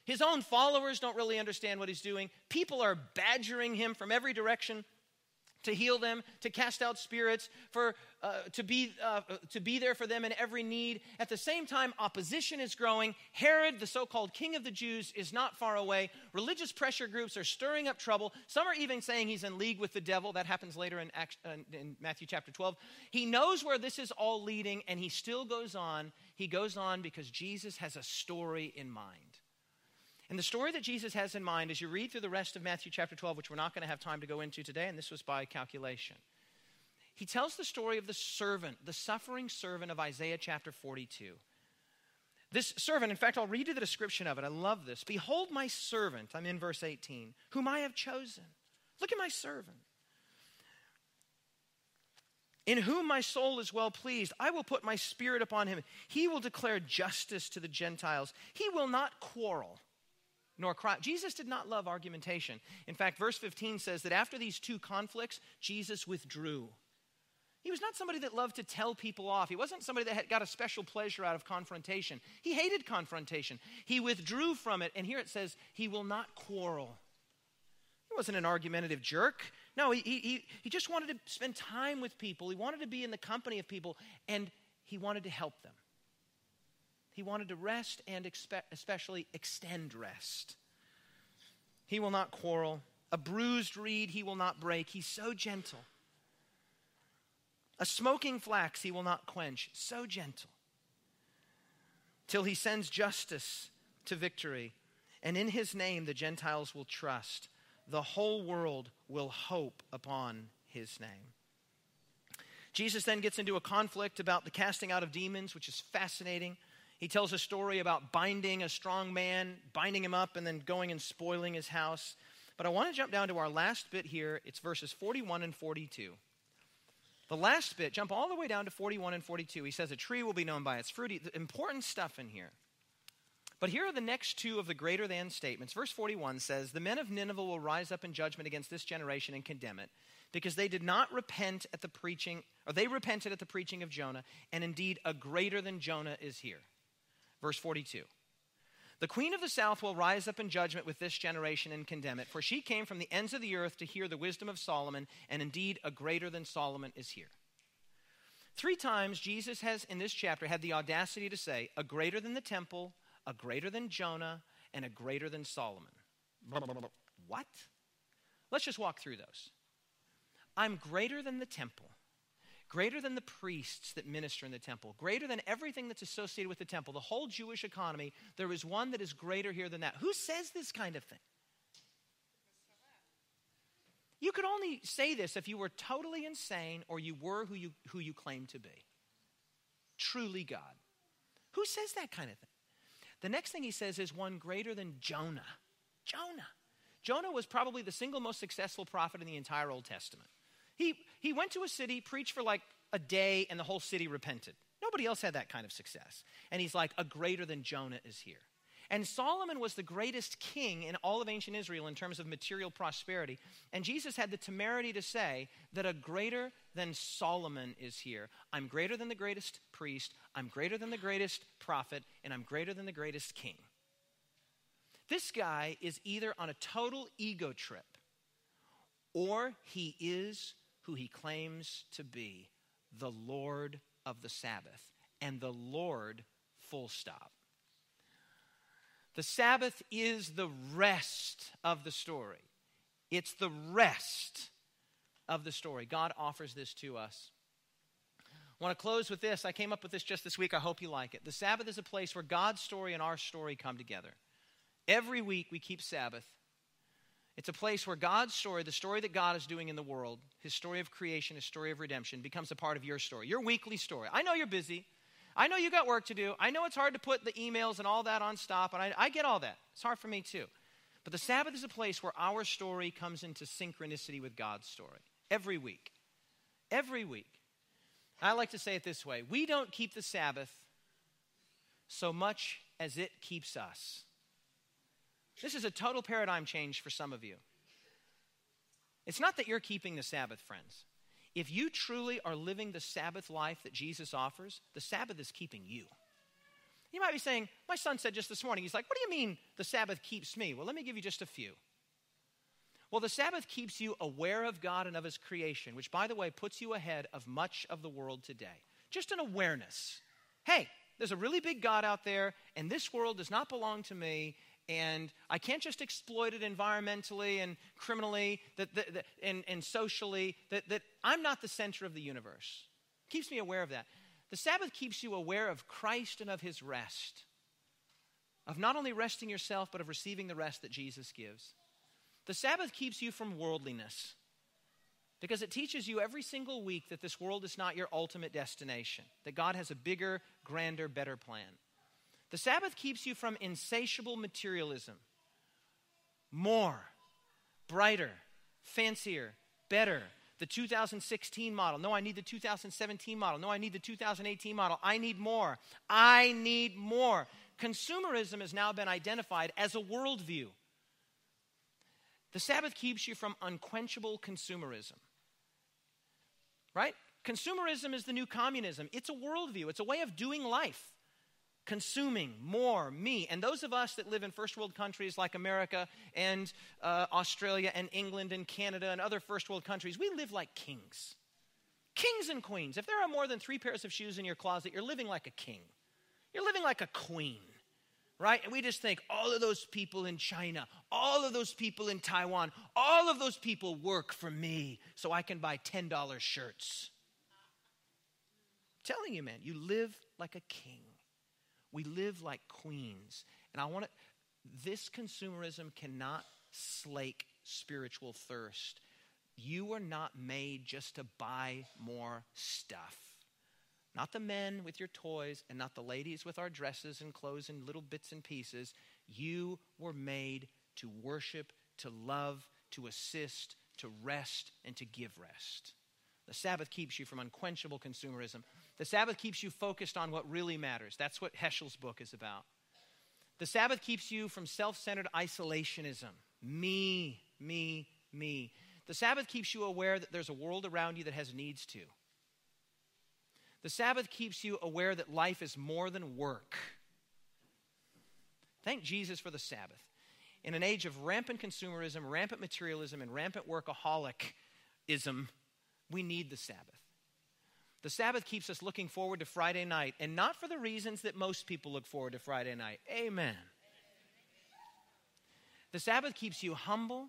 His own followers don't really understand what he's doing. People are badgering him from every direction to heal them, to cast out spirits, for, uh, to, be, uh, to be there for them in every need. At the same time, opposition is growing. Herod, the so called king of the Jews, is not far away. Religious pressure groups are stirring up trouble. Some are even saying he's in league with the devil. That happens later in, uh, in Matthew chapter 12. He knows where this is all leading, and he still goes on. He goes on because Jesus has a story in mind. And the story that Jesus has in mind, as you read through the rest of Matthew chapter 12, which we're not going to have time to go into today, and this was by calculation, he tells the story of the servant, the suffering servant of Isaiah chapter 42. This servant, in fact, I'll read you the description of it. I love this. Behold, my servant, I'm in verse 18, whom I have chosen. Look at my servant in whom my soul is well pleased. I will put my spirit upon him. He will declare justice to the Gentiles. He will not quarrel nor cry. Jesus did not love argumentation. In fact, verse 15 says that after these two conflicts, Jesus withdrew. He was not somebody that loved to tell people off. He wasn't somebody that had got a special pleasure out of confrontation. He hated confrontation. He withdrew from it. And here it says, he will not quarrel. He wasn't an argumentative jerk. No, he, he, he just wanted to spend time with people. He wanted to be in the company of people, and he wanted to help them. He wanted to rest and especially extend rest. He will not quarrel. A bruised reed he will not break. He's so gentle. A smoking flax he will not quench. So gentle. Till he sends justice to victory. And in his name the Gentiles will trust. The whole world will hope upon his name. Jesus then gets into a conflict about the casting out of demons, which is fascinating. He tells a story about binding a strong man, binding him up, and then going and spoiling his house. But I want to jump down to our last bit here. It's verses 41 and 42. The last bit, jump all the way down to 41 and 42. He says, A tree will be known by its fruit. Important stuff in here. But here are the next two of the greater than statements. Verse 41 says, The men of Nineveh will rise up in judgment against this generation and condemn it, because they did not repent at the preaching, or they repented at the preaching of Jonah, and indeed a greater than Jonah is here. Verse 42. The queen of the south will rise up in judgment with this generation and condemn it, for she came from the ends of the earth to hear the wisdom of Solomon, and indeed a greater than Solomon is here. Three times Jesus has in this chapter had the audacity to say, a greater than the temple, a greater than Jonah, and a greater than Solomon. What? Let's just walk through those. I'm greater than the temple greater than the priests that minister in the temple, greater than everything that's associated with the temple, the whole Jewish economy, there is one that is greater here than that. Who says this kind of thing? You could only say this if you were totally insane or you were who you, who you claim to be. Truly God. Who says that kind of thing? The next thing he says is one greater than Jonah. Jonah. Jonah was probably the single most successful prophet in the entire Old Testament. He, he went to a city, preached for like a day, and the whole city repented. Nobody else had that kind of success. And he's like, a greater than Jonah is here. And Solomon was the greatest king in all of ancient Israel in terms of material prosperity. And Jesus had the temerity to say that a greater than Solomon is here. I'm greater than the greatest priest, I'm greater than the greatest prophet, and I'm greater than the greatest king. This guy is either on a total ego trip or he is who he claims to be the Lord of the Sabbath and the Lord, full stop. The Sabbath is the rest of the story. It's the rest of the story. God offers this to us. I want to close with this. I came up with this just this week. I hope you like it. The Sabbath is a place where God's story and our story come together. Every week we keep Sabbath. It's a place where God's story, the story that God is doing in the world, his story of creation, his story of redemption, becomes a part of your story, your weekly story. I know you're busy. I know you got work to do. I know it's hard to put the emails and all that on stop, and I, I get all that. It's hard for me too. But the Sabbath is a place where our story comes into synchronicity with God's story every week. Every week. I like to say it this way we don't keep the Sabbath so much as it keeps us. This is a total paradigm change for some of you. It's not that you're keeping the Sabbath, friends. If you truly are living the Sabbath life that Jesus offers, the Sabbath is keeping you. You might be saying, My son said just this morning, he's like, What do you mean the Sabbath keeps me? Well, let me give you just a few. Well, the Sabbath keeps you aware of God and of His creation, which, by the way, puts you ahead of much of the world today. Just an awareness. Hey, there's a really big God out there, and this world does not belong to me, and I can't just exploit it environmentally and criminally that, that, that, and, and socially, that, that I'm not the center of the universe. Keeps me aware of that. The Sabbath keeps you aware of Christ and of his rest, of not only resting yourself, but of receiving the rest that Jesus gives. The Sabbath keeps you from worldliness because it teaches you every single week that this world is not your ultimate destination, that God has a bigger, grander, better plan. The Sabbath keeps you from insatiable materialism. More, brighter, fancier, better. The 2016 model. No, I need the 2017 model. No, I need the 2018 model. I need more. I need more. Consumerism has now been identified as a worldview. The Sabbath keeps you from unquenchable consumerism. Right? Consumerism is the new communism. It's a worldview, it's a way of doing life consuming more me and those of us that live in first world countries like america and uh, australia and england and canada and other first world countries we live like kings. Kings and queens. If there are more than three pairs of shoes in your closet you're living like a king. You're living like a queen right? And we just think all of those people in china all of those people in taiwan all of those people work for me so i can buy $10 shirts. I'm telling you man you live like a king we live like queens. And I want to, this consumerism cannot slake spiritual thirst. You are not made just to buy more stuff. Not the men with your toys and not the ladies with our dresses and clothes and little bits and pieces. You were made to worship, to love, to assist, to rest, and to give rest. The Sabbath keeps you from unquenchable consumerism. The Sabbath keeps you focused on what really matters. That's what Heschel's book is about. The Sabbath keeps you from self centered isolationism. Me, me, me. The Sabbath keeps you aware that there's a world around you that has needs too. The Sabbath keeps you aware that life is more than work. Thank Jesus for the Sabbath. In an age of rampant consumerism, rampant materialism, and rampant workaholicism, we need the Sabbath. The Sabbath keeps us looking forward to Friday night, and not for the reasons that most people look forward to Friday night. Amen. The Sabbath keeps you humble,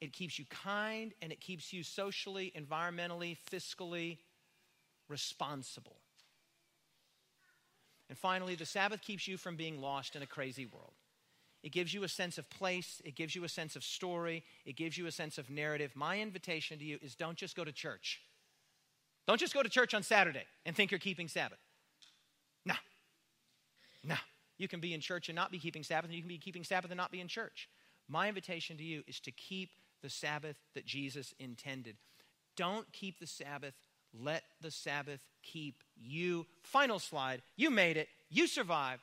it keeps you kind, and it keeps you socially, environmentally, fiscally responsible. And finally, the Sabbath keeps you from being lost in a crazy world. It gives you a sense of place, it gives you a sense of story, it gives you a sense of narrative. My invitation to you is don't just go to church. Don't just go to church on Saturday and think you're keeping Sabbath. No. No. You can be in church and not be keeping Sabbath, and you can be keeping Sabbath and not be in church. My invitation to you is to keep the Sabbath that Jesus intended. Don't keep the Sabbath, let the Sabbath keep you. Final slide. You made it. You survived.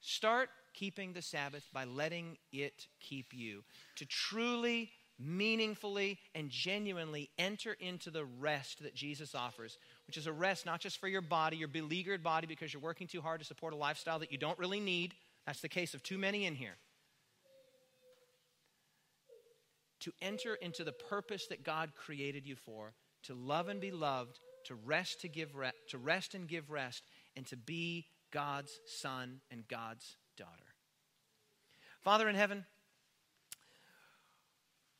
Start keeping the Sabbath by letting it keep you. To truly, meaningfully, and genuinely enter into the rest that Jesus offers, which is a rest not just for your body, your beleaguered body, because you're working too hard to support a lifestyle that you don't really need. That's the case of too many in here. To enter into the purpose that God created you for, to love and be loved, to rest to give re- to rest and give rest, and to be God's son and God's daughter. Father in heaven,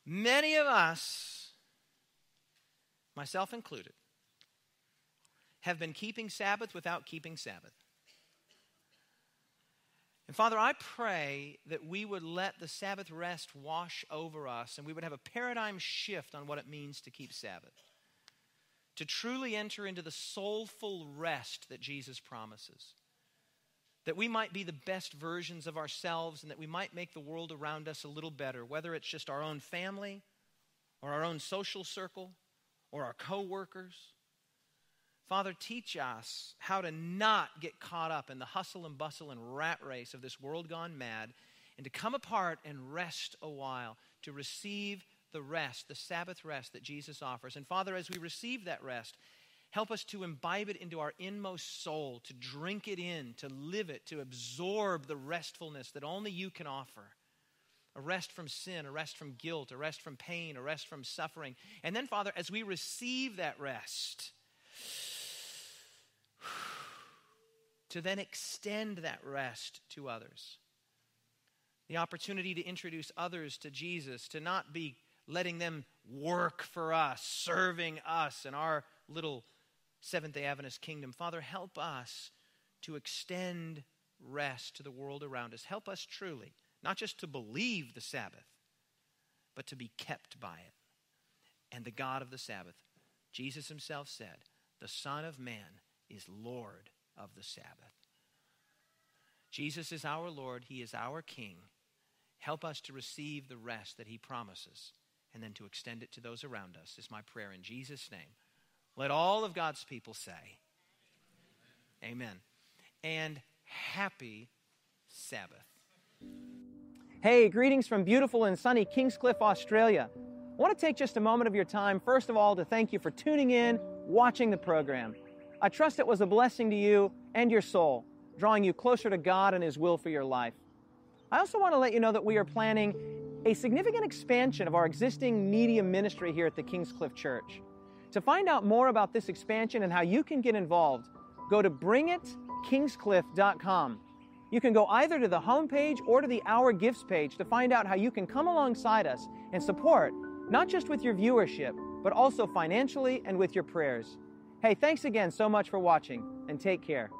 many of us, myself included, have been keeping Sabbath without keeping Sabbath. And Father, I pray that we would let the Sabbath rest wash over us and we would have a paradigm shift on what it means to keep Sabbath. To truly enter into the soulful rest that Jesus promises that we might be the best versions of ourselves and that we might make the world around us a little better, whether it's just our own family or our own social circle or our coworkers. Father, teach us how to not get caught up in the hustle and bustle and rat race of this world gone mad and to come apart and rest a while, to receive the rest, the Sabbath rest that Jesus offers. And Father, as we receive that rest, Help us to imbibe it into our inmost soul, to drink it in, to live it, to absorb the restfulness that only you can offer. A rest from sin, a rest from guilt, a rest from pain, a rest from suffering. And then, Father, as we receive that rest, to then extend that rest to others. The opportunity to introduce others to Jesus, to not be letting them work for us, serving us and our little Seventh day Adventist kingdom. Father, help us to extend rest to the world around us. Help us truly, not just to believe the Sabbath, but to be kept by it. And the God of the Sabbath, Jesus himself said, the Son of Man is Lord of the Sabbath. Jesus is our Lord, He is our King. Help us to receive the rest that He promises and then to extend it to those around us, is my prayer in Jesus' name. Let all of God's people say, Amen. And happy Sabbath. Hey, greetings from beautiful and sunny Kingscliff, Australia. I want to take just a moment of your time, first of all, to thank you for tuning in, watching the program. I trust it was a blessing to you and your soul, drawing you closer to God and His will for your life. I also want to let you know that we are planning a significant expansion of our existing media ministry here at the Kingscliff Church. To find out more about this expansion and how you can get involved, go to bringitkingscliff.com. You can go either to the homepage or to the Our Gifts page to find out how you can come alongside us and support, not just with your viewership, but also financially and with your prayers. Hey, thanks again so much for watching, and take care.